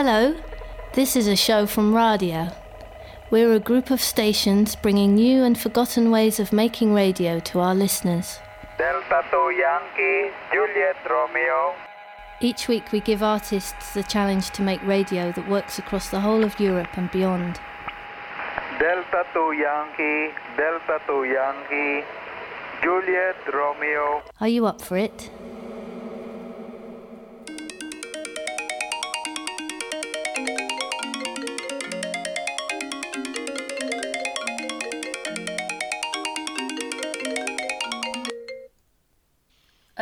Hello, this is a show from Radio. We're a group of stations bringing new and forgotten ways of making radio to our listeners. Delta 2 Yankee, Juliet Romeo. Each week we give artists the challenge to make radio that works across the whole of Europe and beyond. Delta 2 Yankee, Delta 2 Yankee, Juliet Romeo. Are you up for it?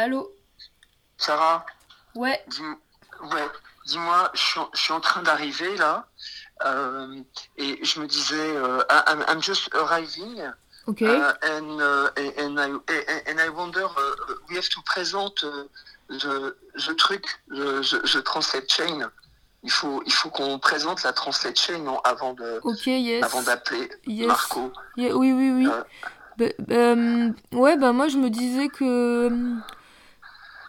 Allô Sarah, Ouais, dis, ouais, dis-moi, je suis en- je suis en train d'arriver là, euh, et je me disais, euh, I'm, I'm just arriving, ok. uh, and, uh, and, I, and I wonder, uh, we have to present the, the truc, the, the, translate chain. Il faut, il faut qu'on présente la translate chain non, avant de, ok, yes. avant d'appeler Yes. Marco. Yeah, oui, oui, oui. Euh. Bah, euh, ouais, bah moi je me disais que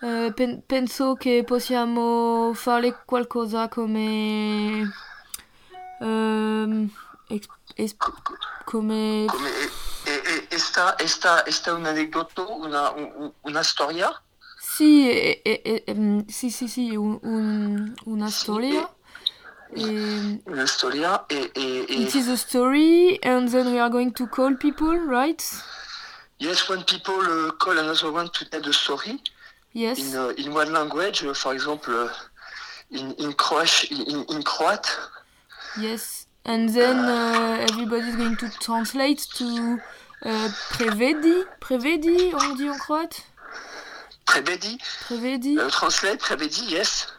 eh, pen- penso che possiamo fare qualcosa come ehm, es- come Come, e, e, e sta, e sta, e sta un aneddoto, una, un- una storia? sì, e- e- e- ehm, sì, sì, sì, un- un- una storia. E, Una storia e, e, e it is a story, and then we are going to call people, right? Yes, when people uh, call another one to tell the story Yes. in uh, in one language, uh, for example, uh, in in Croat, in, in Croat, Yes, and then uh, everybody's going to translate to uh, prevedi. Prevedi, on dit en croate? Prebedi, Prevedi. uh, translate Prebedi, yes,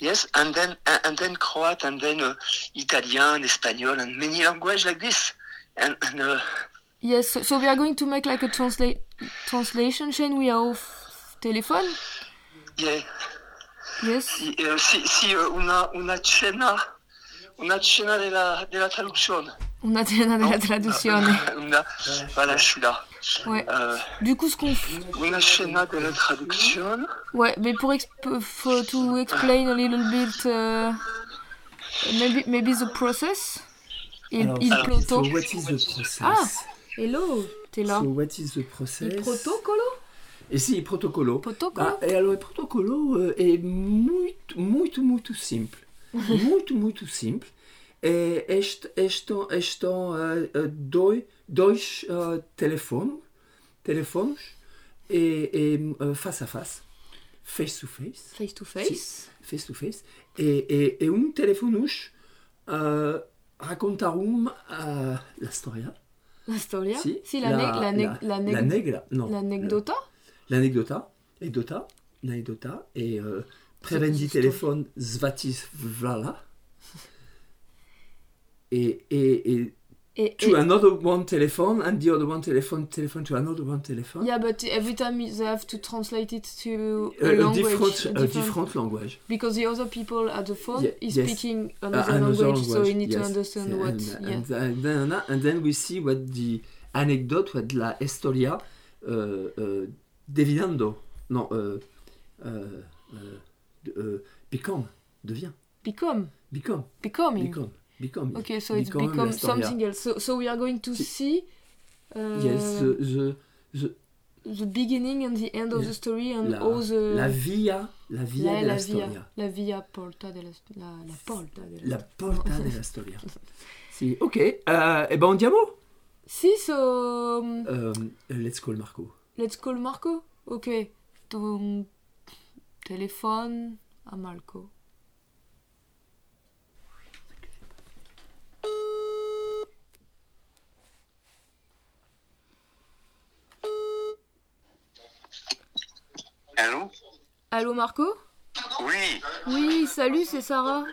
yes, and then and then Croat, and then uh, Italian, Espanol, and many languages like this, and, and uh, Yes, so, so we are going to make like a translate translation chain we are off telephone. yeah, Yes. si, uh, si, si uh, una una cena, una cena della della traduzione, On a déjà de la traduzione. una, voilà, je suis là. Ouais. Euh, Du coup, ce qu'on f- una cena della traduzione. ouais, mais pour exp- for, to explain a little bit, uh, maybe maybe the process. Il, Alors, il so ploto. what is the process? Ah, Hello, t'es là. So what is the process? Il protocolo? E sì, il protocollo. Protocolo. Ah, e allora il protocollo eh, è molto, molto, molto semplice. Muito, muito simples. É, este, estão, estão uh, dois, dois uh, telefones e, e uh, face a face, face to face, Face to face. face to face, e, e, e um uh, uh, la storia. La storia? Sì, Sì, la, la, la, la negra, no, l'anecdota? L'anecdota, anecdota, l'anecdota, et euh, prevendi Story. téléphone Zvatisvala. Et, et, et Et, to et- another one telephone, and the other one telephone, telephone to another one telephone. Yeah, but every time they have to translate it to a, a, a language, different, a a different language. because the other people at the phone Ye- is yes. speaking Uh, another, another language, so you need to yes. understand Yeah, what. and, yeah. and then, and then we see what the anecdote, what la historia uh, uh, devinando, non, uh, uh, uh, de- uh, become, devient, Become, become. becoming. Become. Become. Okay, so it's Become become la something else. So, so we are going to see uh, Yes, the, the, the, the beginning and the end of the story and la, all the la via, la via la, de la la via, storia. la via porta della la, la porta della La porta de la storia. si, ok, uh, e ben andiamo. Si, so um, Um, let's call Marco. Let's call Marco. Ok, ton téléphone à Marco. Allô? Allô Marco? Oui, Oui, salut, c'est Sarah.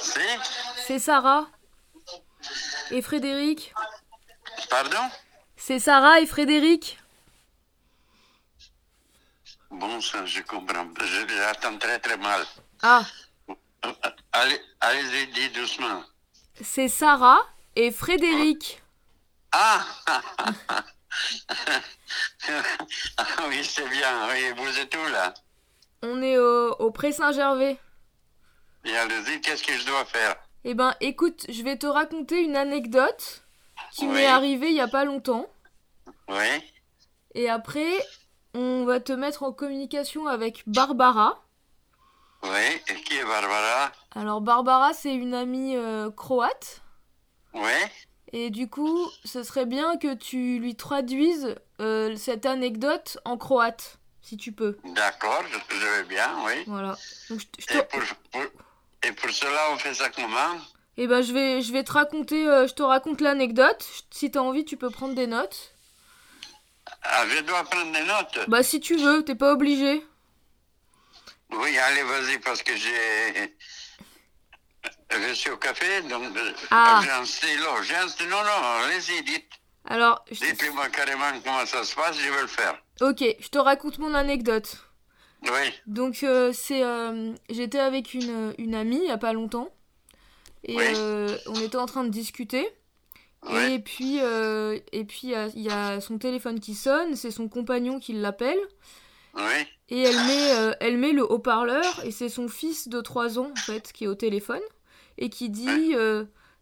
c'est C'est Sarah. Et Frédéric? Pardon? C'est Sarah et Frédéric? Bon sang, je comprends. Je l'attends très très mal. Ah, Allez, allez-y, dis doucement. c'est Sarah et Frédéric. Ah Ah oui, c'est bien. Oui, vous êtes où là? On est au, au Pré Saint-Gervais. Et allez-y, qu'est-ce que je dois faire? Eh ben, écoute, je vais te raconter une anecdote qui Oui. m'est arrivée il y a pas longtemps. Oui, Et après, on va te mettre en communication avec Barbara. oui. Et qui est Barbara? Alors, Barbara, c'est une amie euh, croate. Oui, Et du coup, ce serait bien que tu lui traduises euh, cette anecdote en croate, si tu peux. d'accord, je, je vais bien, oui. Voilà. Donc, je, je Et te- pour, pour- et pour cela, on fait ça comment? Eh ben, je vais, je vais te raconter, euh, je te raconte l'anecdote. Si t'as envie, tu peux prendre des notes. Ah, je dois prendre des notes Bah, si tu veux, t'es pas obligé. Oui, allez, vas-y, parce que j'ai... Je suis au café, donc euh, Ah. j'ai un stylo. J'ai un stylo. Non, non, allez-y, dites. Alors, je- Dites-moi carrément comment ça se passe, je vais le faire. ok, je te raconte mon anecdote. Oui, Donc, euh, c'est, euh, j'étais avec une, une amie il y a pas longtemps. Et Oui. euh, on était en train de discuter. oui, Et puis, euh, et puis il y a- il y, a son téléphone qui sonne, c'est son compagnon qui l'appelle. oui, Et elle met, euh, elle met le haut-parleur, et c'est son fils de 3 ans, en fait, qui est au téléphone, et qui dit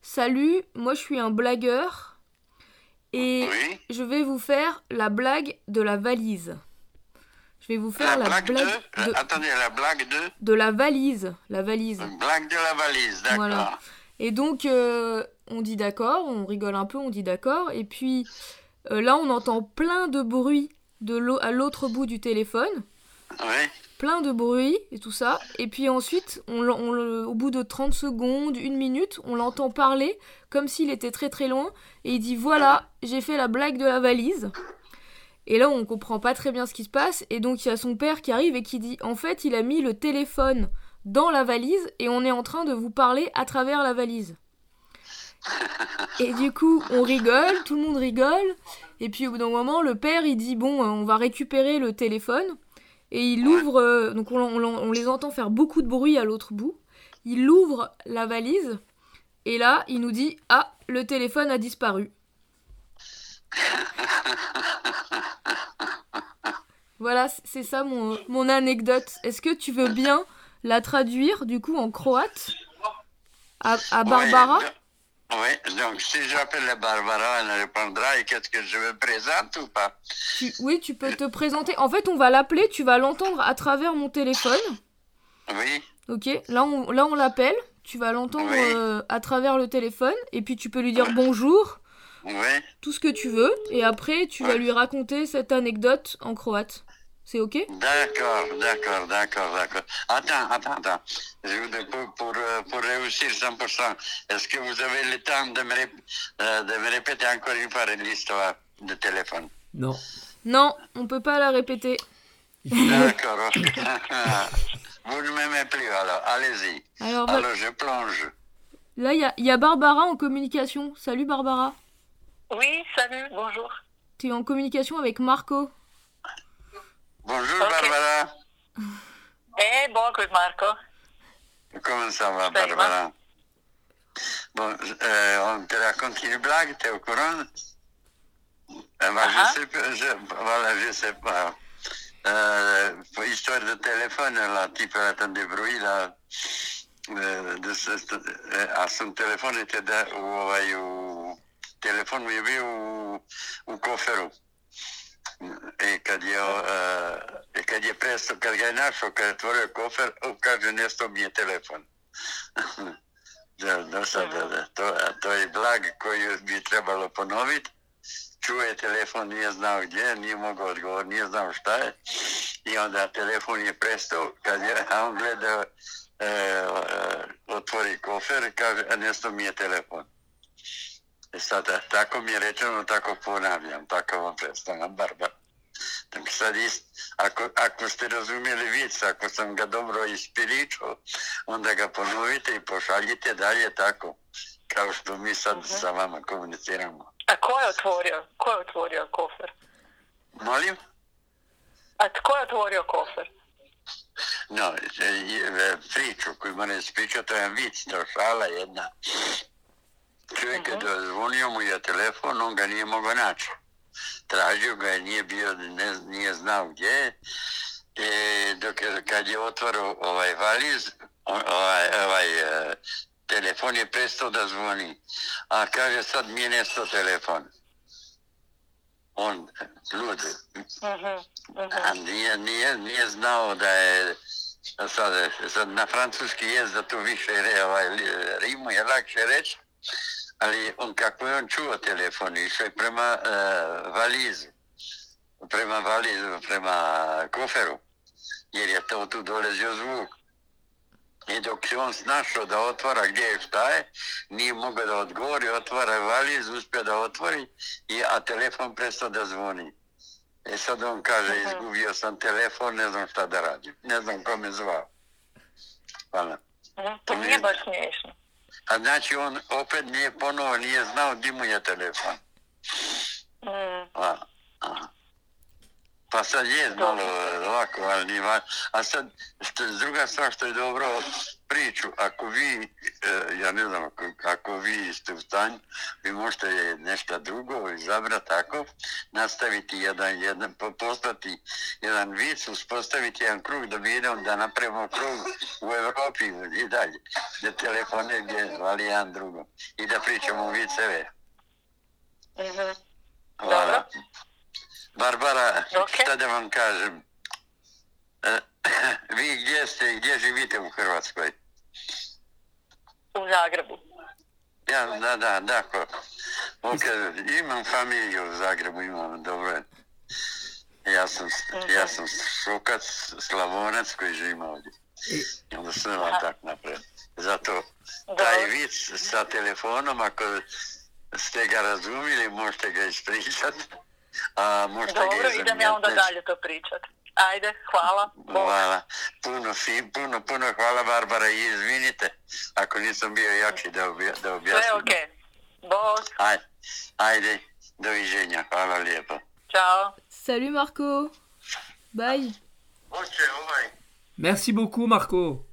Salut, moi je suis un blagueur, et je vais vous faire la blague de la valise. Je vais vous faire La la, blague blague de... de, Attendez, la blague de... de la valise. La valise. Une blague de la valise, d'accord. Voilà. Et donc, euh, on dit d'accord, on rigole un peu, on dit d'accord. Et puis, euh, là, on entend plein de bruit de à l'autre bout du téléphone. Oui, Plein de bruit et tout ça. Et puis ensuite, on, on au bout de 30 secondes, une minute, on l'entend parler comme s'il était très très loin. Et il dit Voilà, j'ai fait la blague de la valise. Et là, on comprend pas très bien ce qui se passe. Et donc, il y a son père qui arrive et qui dit En fait, il a mis le téléphone dans la valise et on est en train de vous parler à travers la valise. Et du coup, on rigole, tout le monde rigole. Et puis au bout d'un moment, le père, il dit Bon, euh, on va récupérer le téléphone. Et il ouvre, euh, donc on, on- on les entend faire beaucoup de bruit à l'autre bout. Il ouvre la valise. Et là, il nous dit Ah, le téléphone a disparu. Voilà, c'est ça mon, mon anecdote. Est-ce que tu veux bien la traduire du coup en croate? À, à Barbara? Oui, oui, donc si j'appelle la Barbara, elle répondra et qu'est-ce que je me présente ou pas? Tu- Oui, tu peux te présenter. En fait, on va l'appeler, tu vas l'entendre à travers mon téléphone. Oui, Ok, là on, là on l'appelle, tu vas l'entendre Oui. euh, à travers le téléphone, et puis tu peux lui dire bonjour, tout ce que tu veux, et après tu vas lui raconter cette anecdote en croate. C'est ok? D'accord, d'accord, d'accord, d'accord. Attends, attends, attends. Je pour, pour, euh, pour réussir 100%, est-ce que vous avez le temps de me, rép- euh, de me répéter encore une fois l'histoire de téléphone? Non. Non, on peut pas la répéter. D'accord. vous ne m'aimez plus alors, allez-y. Alors va- je plonge. là, il y a, il y a Barbara en communication. Salut Barbara. Oui, salut, bonjour. Tu es en communication avec Marco. Bonjour. Barbara. Eh, bonjour Marco. Comment ça va. Barbara? Bon, euh, on te raconte une blague, t'es au courant? Euh, bah, Ah. Je sais pas, je, voilà, je sais pas. Euh, histoire de téléphone, là, tu peux entendre des bruits, là. euh, de ce- euh, à son téléphone était telefon mu je bio u, u koferu. I kad je, uh, kad je presto, kad ga je našao, kad je otvorio kofer, kaže, nesto mi je telefon. da, do sada, da, to, a to je blag koji bi trebalo ponoviti. Čuje telefon, nije znao gdje, je, nije mogao odgovor, nije znao šta je. I onda telefon je prestao, kad je, on gleda, e, e, otvori kofer kaže, a nesto mi je telefon. I sada, tako mi je rečeno, tako ponavljam, tako vam predstavljam, Barbara. Tako sad ist, ako, ako ste razumjeli vic, ako sam ga dobro ispiričao, onda ga ponovite i pošaljite dalje tako, kao što mi sad sa vama komuniciramo. A ko je otvorio? Ko je otvorio kofer? Molim? A tko je otvorio kofer? No, e, e, priču koju moram ispričati, to je vic, to šala jedna. Čovjek je dozvonio mu je telefon, on ga nije mogao naći. Tražio ga je, nije bio, ne, nije znao gdje je. E, dok je, kad je otvorio ovaj valiz, ovaj, ovaj e, telefon je prestao da zvoni. A kaže sad mi je nestao telefon. On, lud, Mhm, mhm. a nije, nije, nije znao da je sad, sad na francuski jest da to više re, ovaj, rimu je lakše reći, ali on kako je on čuo telefon, išao je prema e, valizu, prema valizu, prema koferu, jer je to tu dolazio zvuk. I dok se on snašao da otvara gdje je šta je, nije mogao da odgovori, otvara valiz, uspio da otvori, i, a telefon prestao da zvoni. E sad on kaže, izgubio sam telefon, ne znam šta da radim, ne znam ko me zvao. Hvala. To nije baš smiješno. А значи он опет не е поново, не е знал ди му е телефон. Mm. А, а. Pa sad je malo lako, ali nije va- A sad, što, druga stvar što je dobro, priču, ako vi, e, ja ne znam, ako, ako vi ste u stanju, vi možete nešto drugo izabrati tako, nastaviti jedan, jedan, po- postati jedan vic, uspostaviti jedan krug da bi idemo da napravimo krug u Evropi i dalje, da telefone gdje zvali jedan drugom i da pričamo viceve. mhm. Hvala. Barbara, Ok. šta da vam kažem? E, vi gdje ste i gdje živite u Hrvatskoj? U Zagrebu. Ja, da, da, da. Ko, ok, imam familiju u Zagrebu, imam, dobro. Ja sam, ja sam šukac, slavonac koji živim ovdje. I onda sam vam tak napravio. Zato taj vic sa telefonom, ako ste ga razumili, možete ga ispričati. A možete ga Dobro, idem ja onda dalje to pričat. Ajde, hvala. Bog. Hvala. Puno, puno, puno hvala Barbara i izvinite ako nisam bio jači da, obja, da objasnim. Sve okej. Bog, Ajde, ajde, doviđenja, hvala lijepo. čao. Salut Marco Bye Merci beaucoup, Marco.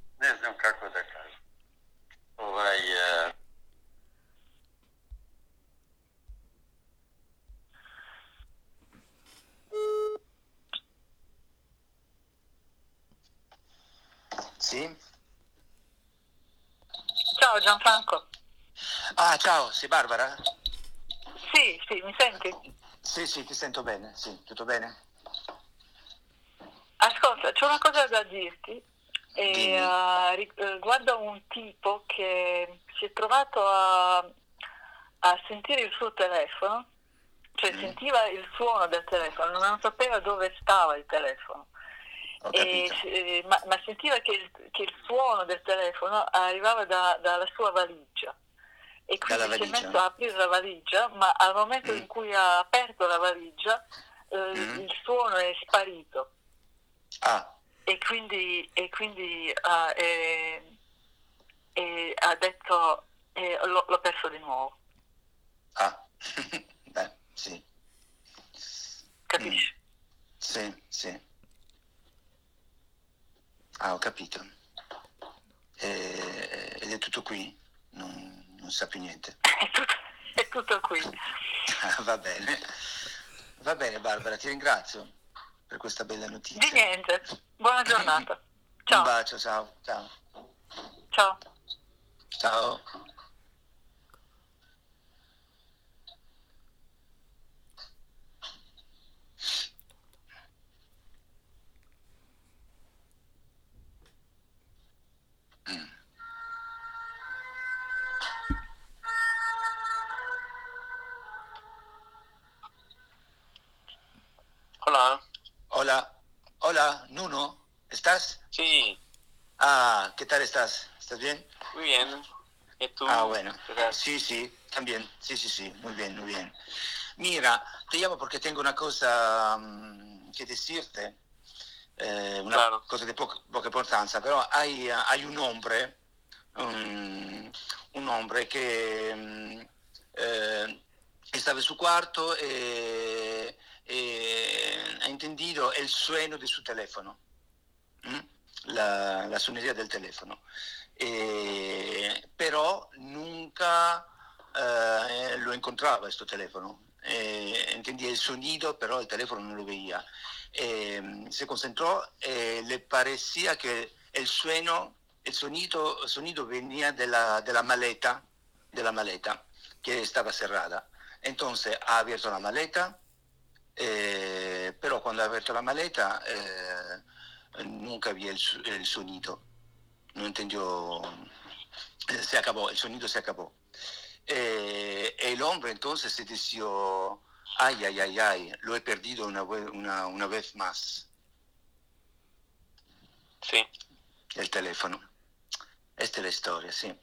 Gianfranco. Ah, ciao, sei Barbara? Sì, sì, mi senti? Sì, sì, ti sento bene, sì, tutto bene? Ascolta, c'è una cosa da dirti. E, Dimmi. eh, ri- eh, riguardo un tipo che si è trovato a, a sentire il suo telefono, cioè Mm. sentiva il suono del telefono, non sapeva dove stava il telefono. E, eh, ma, ma sentiva che il, che il suono del telefono arrivava da- dalla sua valigia. E quindi si è messo a aprire la valigia, ma al momento Mm. in cui ha aperto la valigia eh, Mm. il suono è sparito. Ah, e quindi, e quindi ah, eh, eh, ha detto eh, l'ho, l'ho perso di nuovo, ah, beh, sì, capisci? sì, sì. Ah, ho capito. E- ed è tutto qui? Non, non sa più niente. È, tutto, è tutto qui. Ah, Va bene. Va bene, Barbara, ti ringrazio per questa bella Di notizia. niente, buona giornata. Un Ciao, bacio, ciao, ciao. ciao. Ciao. Hola, Nuno, ¿estás? Sí, Ah, ¿qué tal estás? ¿Estás bien? muy bien. ¿Y tú? Ah, bueno. Sí, sí, también. Sí, sí, sí, muy bien, muy bien. Mira, te llamo porque tengo una cosa mm, que decirte, eh, una Claro. cosa de poca, poca importancia, pero hay, hay un hombre, un, un hombre que mm, eh, estaba en su cuarto e, e ha entendido el sueno de su teléfono, ¿m? la, la suoneria del telefono. Eh, però nunca eh, lo encontraba questo telefono. Eh, entendía el sonido, pero el teléfono no lo veía. Eh, se concentró, eh, le parecía que el sueno el sonido, el sonido venía de la, de la maleta, de la maleta, que estaba. Entonces ha abierto la maleta, eh, pero cuando ha abierto la maleta eh, nunca el, su- el sonido. No entendió, eh, se acabó, el sonido se acabó. Eh, el hombre entonces se decidió, ay, ay, ay, ay, lo he perdido una, una, una vez más, Sì. el teléfono. Esta es la historia, sí.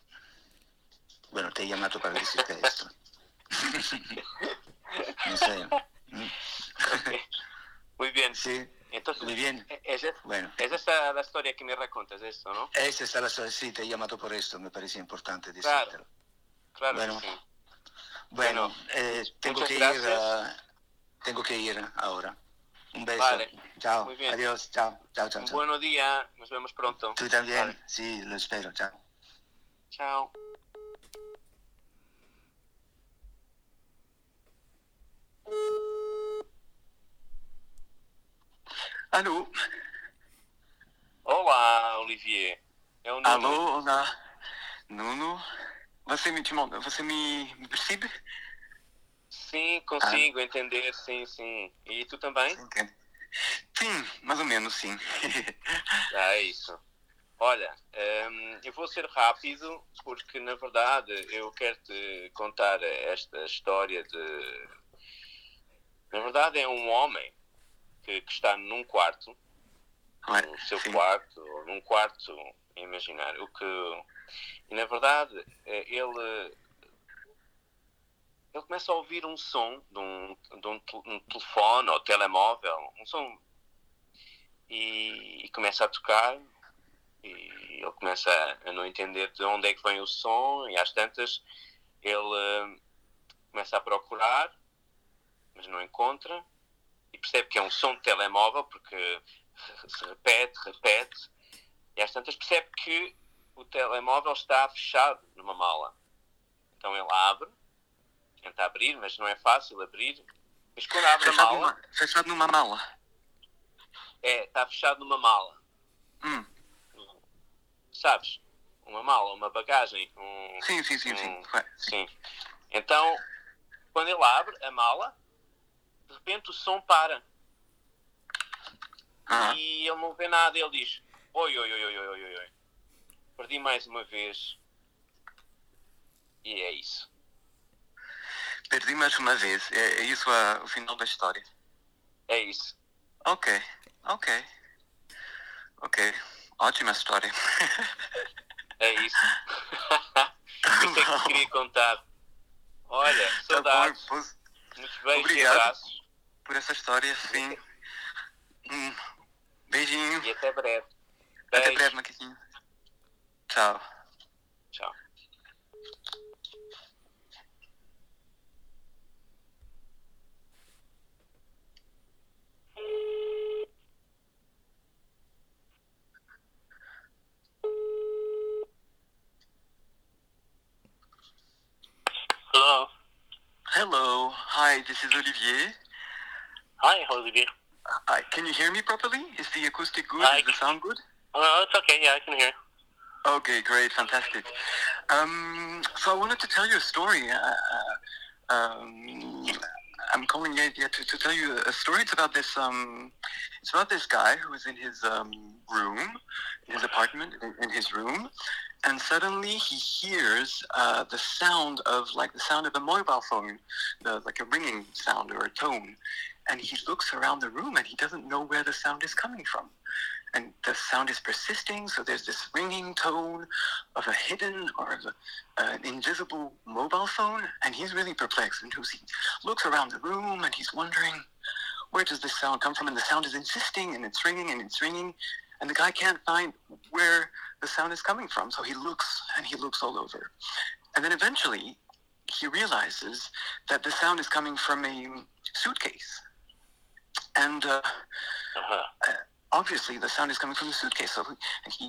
Bueno, te he llamado para decirte esto. no sé. Muy bien. Sí, Entonces, muy bien. es, es- Bueno, es esta la storia que me raccontas, esto, ¿no? esa es la historia. Sí, te he llamado por esto, me parecía importante Claro. decírtelo. Claro Bueno. que sí. Bueno, Bueno, eh, tengo que ir. tengo que ir ahora. Un beso. Vale, Chao. muy bien. Adiós. Chao. Chao, chao, Un chao. buenos días, nos vemos pronto. Tú también. Vale. Sí, lo espero. Chao. Ciao. Alô? Olá, Olivier. É o Nuno. Alô, olá. Nuno? Você me, você me, me percebe? Sim, consigo entender, sim, sim. E tu também? Sim, mais ou menos sim. Ah, é isso. Olha, hum, eu vou ser rápido porque, na verdade, eu quero te contar esta história de. Na verdade, é um homem que, que está num quarto, Ué, no seu sim. quarto, ou num quarto imaginário, o que. E, na verdade, eh, ele. Ele começa a ouvir um som de um, de um, um telefone ou telemóvel, um som e, e começa a tocar e ele começa a, não entender de onde é que vem o som e às tantas ele eh, começa a procurar mas não encontra percebe que é um som de telemóvel porque se repete, repete e às tantas percebe que o telemóvel está fechado numa mala então ele abre tenta abrir, mas não é fácil abrir mas quando abre a Fechado mala numa, fechado numa mala. é, está fechado numa mala Hum, sabes? Uma mala, uma bagagem. Um, sim, sim, sim, sim. um- Ué, sim. Então, quando ele abre a mala, de repente o som para Ah, e ele não vê nada. Ele diz: Oi, oi, oi, oi, oi, oi, oi. Perdi mais uma vez. E é isso. perdi mais uma vez. É, é isso a- o final da história. É isso. Ok, ok. Ok. Ótima história. É isso. isso é que te queria contar. Olha, Tá bom, saudades. Muitos beijos Obrigado. e abraços. Por essa história, sim. Hum, beijinho. E até breve. Até Beijo. breve, Maquiquinho. Tchau. Tchau. Hello. Hello. Hi, this is Olivier. Hi, Olivier. Hi, can you hear me properly? Is the acoustic good? I Is the sound good? Oh, it's okay. Yeah, I can hear. Okay, great, fantastic. Um, so I wanted to tell you a story. Uh, um, I'm calling you yeah, to, to tell you a story. It's about this. Um, it's about this guy who was in his um, room, in his apartment, in, in his room, and suddenly he hears uh, the sound of like the sound of a mobile phone, the, like a ringing sound or a tone, and he looks around the room and he doesn't know where the sound is coming from and the sound is persisting. So there's this ringing tone of a hidden or an invisible mobile phone, and he's really perplexed. And he looks around the room and he's wondering, where does this sound come from? And the sound is insisting, and it's ringing and it's ringing, and the guy can't find where the sound is coming from. So he looks and he looks all over, and then eventually he realizes that the sound is coming from a suitcase, and. Uh, Uh-huh. obviously the sound is coming from the suitcase. So he,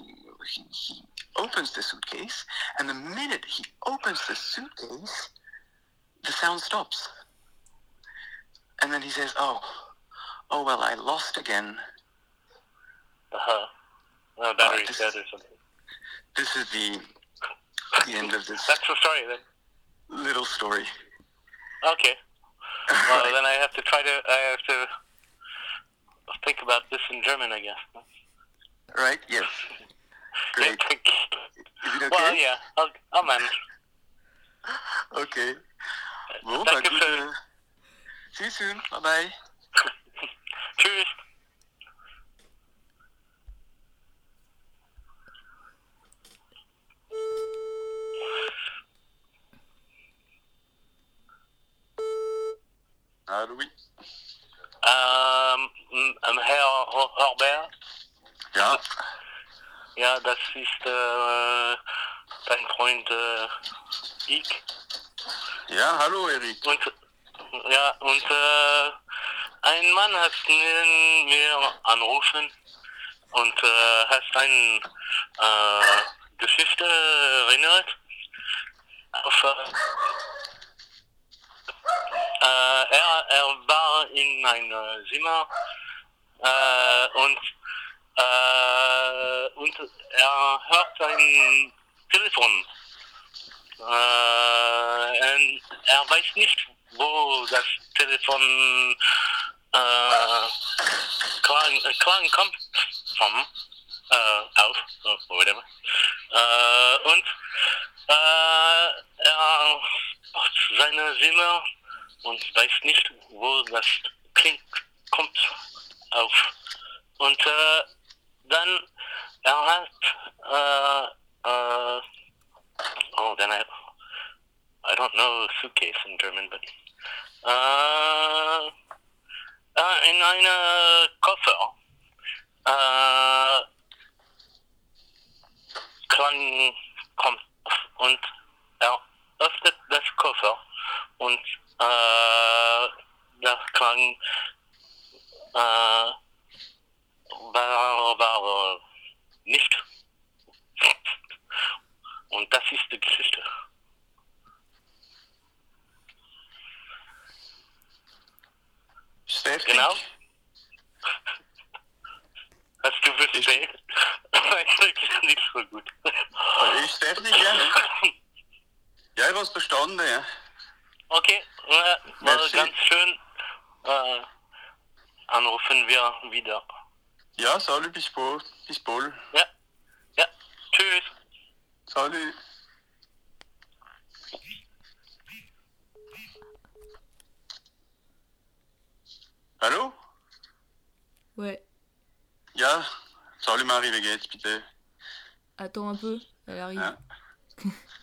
he, he opens the suitcase, and the minute he opens the suitcase, the sound stops. And then he says, "Oh, oh well, I lost again." Uh-huh. No, battery this dead is- or something. this is the the end of this That's the story then. little story. Okay. Well, then I have to try to. I have to think about this in German, I guess. Right? Yes. Great. Okay? Well, yeah, I'll, I'll manage. Okay. Bah, Danke gut, schön. äh, see you soon. Bye bye. Tschüss. Hallo, oui. Ähm, Herr Ho- Herbert, Ja, ja, das ist äh, dein Freund äh, ich. ja, hallo, Erik. Und ja, und äh, ein Mann hat mir, angerufen und äh, hat eine äh, Geschichte erinnert. Auf, äh, äh, er, er war in einem Zimmer äh, und, äh, und er hört ein Telefon. Äh, er weiß nicht, wo das Telefon äh, klang, äh, klang kommt vom, äh, auf, oder whatever. Äh, und äh, er macht seine Zimmer und weiß nicht, wo das klingt, kommt auf. Und äh, dann, er hat, äh, äh, oh, then I, I don't know suitcase in German, but, äh, äh, in einer Koffer, äh, klang, kommt und er öffnet das Koffer und äh, das klang äh, war, war nicht. Und das ist die Geschichte. Fertig? Genau. Hast du verstehen? Eigentlich nicht so gut. Ist fertig, ja? Ja, ich hab's verstanden, ja. Okay, äh, war Merci. ganz schön. Äh, anrufen wir wieder. Ja, salut, bis bald. Bis bald. Ja, ja, tschüss. Salut. Hallo? Ouais. Ja, salut Marie, wie geht's bitte? Attends un peu, elle arrive. Ja.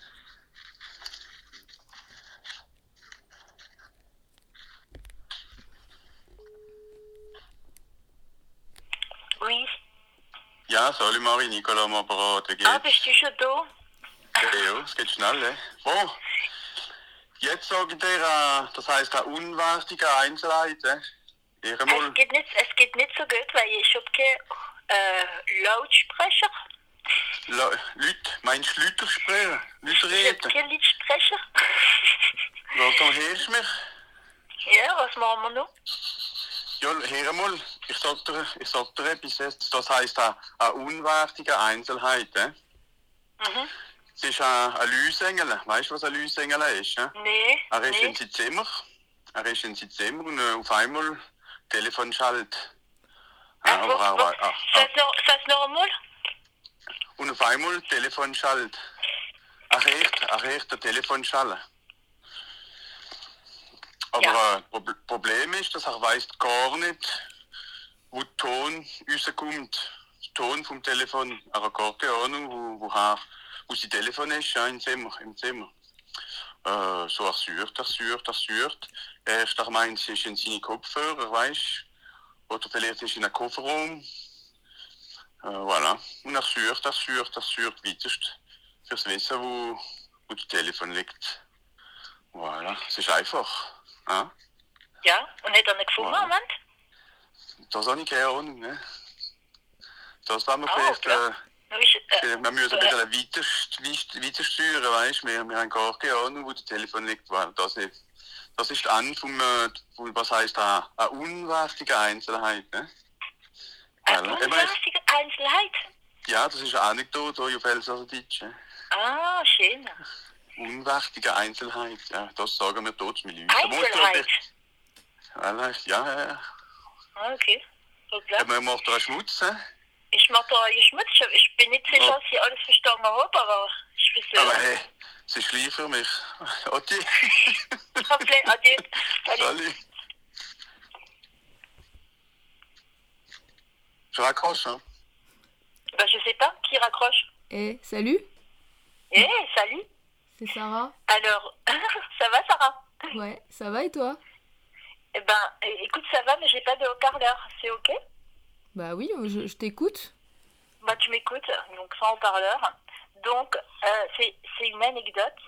Oui. Ja, salut Marie, Nicolas am Apparat, wie Ah, geht's? bist du schon da? Ja, es geht schnell, eh? Bon. Jetzt sage ich dir, äh, das heisst eine unwichtige Einzelheit, eh? Eher mal. Es geht nicht, es geht nicht so gut, weil ich habe keinen äh, Lautsprecher. Le Leute, meinst du Leute sprechen? Leute Ich habe reden? keinen Lautsprecher. Dann hörst du mich? ja, was machen wir noch? Ja, hör mal, ich dir, ich dir etwas jetzt. Das heisst eine, eine unwertige Einzelheit, eh? Mhm. Es ist ein, ein Lüsengel. Weißt du, was ein Lüsengel ist? Eh? Nee, Er ist in nee. sein Zimmer. Er ist in sein Zimmer und äh, auf einmal Telefon schallt. Ja, Ah, aber er, wo, er, er, Sag's noch, einmal. und auf einmal Telefon schallt. Er hört, er hört den Telefon schallen. Aber Ja. äh, Prob Problem ist, dass er weiß gar nicht, wo Ton rauskommt. Ton vom Telefon. Er hat gar keine Ahnung, wo, woher, wo sein Telefon ist, ja, im Zimmer. Im Zimmer. Äh, so er sucht, er sucht, er sucht. Erst er meint, es ist in seine Kopfhörer, weißt Oder vielleicht ist in einem Kofferraum. Äh, voilà. Und er sucht, er sucht, er sucht weiterst fürs Wissen, wo, wo das Telefon liegt. Voilà. Es ist einfach. Ja? Ja, und hat er nicht gefunden, Ja. Moment? Das habe ich keine Ahnung. Ne? Das werden wir Ah, vielleicht. okay. Äh, äh, wir müssen ein äh, bisschen weiter, weiter, steuern, weißt du? Wir, wir haben gar keine Ahnung, wo das Telefon liegt. Weil das, nicht. das ist an vom, äh, vom, was heisst eine, eine unwertige Einzelheit. Ne? eine Weil, eben, ich- Einzelheit. ja, das ist eine Anekdote hier auf Elsasserdeutsche. Ah, schön. Unwichtige Einzelheit, ja, das sagen wir dort mit Leuten. Einzelheit. Ja, ja, ja. Ah, okay. Gut, klar. Ja, Man macht da Schmutz, hä? Ich mache da hier Schmutz. Ich bin nicht sicher, Ja. dass ich alles verstanden habe, aber ich weiß aber hey, es ist lieb für mich. Adi, Appelé, adieu. Salut. salut. Je raccroche, hein. Bah, je sais pas, qui raccroche Eh, salut, Eh, salut. c'est Sarah. Alors, ça va, Sarah? Ouais, ça va et toi? Eh ben, écoute, ça va, mais j'ai pas de haut-parleur. C'est ok? Bah oui, je, je t'écoute. Bah, tu m'écoutes, donc sans haut-parleur. Donc, euh, c'est c'est une anecdote.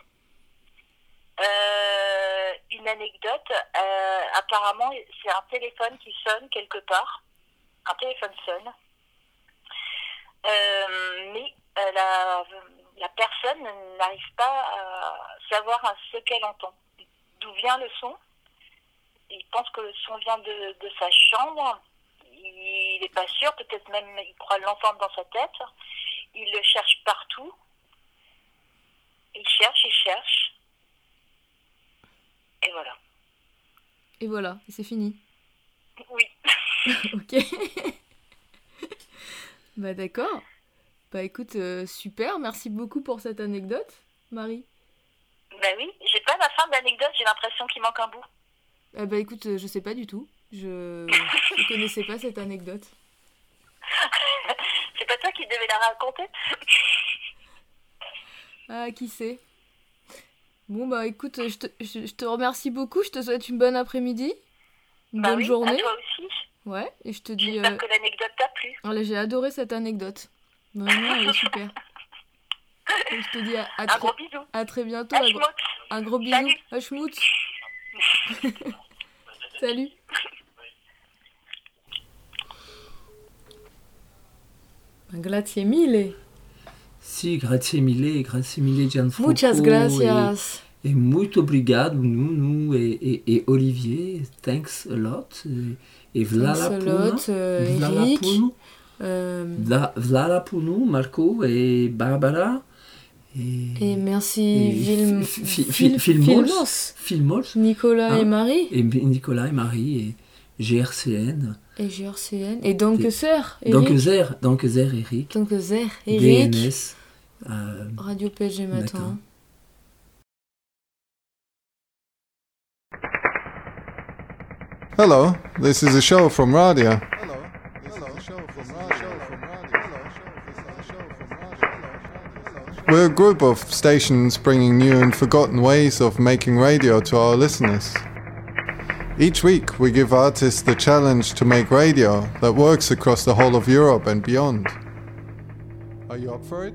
Euh, une anecdote, euh, apparemment, c'est un téléphone qui sonne quelque part. Un téléphone sonne. Euh, mais euh, la, la personne n'arrive pas à savoir ce qu'elle entend. D'où vient le son? Il pense que le son vient de, de sa chambre. Il n'est pas sûr, peut-être même il croit l'entendre dans sa tête. Il le cherche partout. Il cherche, il cherche. Et voilà. Et voilà, et c'est fini. Oui. ok. bah d'accord. Bah écoute, euh, super, merci beaucoup pour cette anecdote, Marie. Ben oui, j'ai pas la fin de l'anecdote, j'ai l'impression qu'il manque un bout. Eh bah écoute, euh, je sais pas du tout. Je je connaissais pas cette anecdote. C'est pas toi qui devais la raconter Ah, qui sait Bon bah écoute, je te, je, je te remercie beaucoup, je te souhaite une bonne après-midi, une Bah bonne oui, journée. à toi aussi. Ouais, et je te dis... J'espère euh, que l'anecdote t'a plu. allez, J'ai adoré cette anecdote. Vraiment, elle est super. Et je te dis à, à Un très, gros bisou. à très bientôt. À un, gros- schmutz. un gros bisou. Salut. À. Salut. Grazie mille. Si, grazie mille, grazie mille Gianfranco. Muchas gracias. Et, et muito obrigado, nous, nous et, et, et Olivier, thanks a lot. Et, et voilà Thanks a pour nous. lot, euh, Eric. pour nous. Euh, Vla- Voilà pour nous, Marco et Barbara. Et, et merci et Vilm- Fi- Fi- Fil- Fi- Filmos. Filmos. Filmos. Nicolas Hein et Marie. Et Nicolas et Marie et GRCN. Et GRCN. Et donc. Donc Eric. Zer, donc Zer Eric. Donc Zer. Eric. DNS. euh, Radio PSG Matin. Matin. Hello, this is a show from Radio. We're a group of stations bringing new and forgotten ways of making radio to our listeners. Each week, we give artists the challenge to make radio that works across the whole of Europe and beyond. Are you up for it?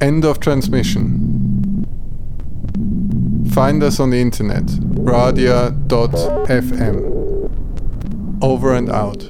End of transmission. Find us on the internet, radia.fm. Over and out.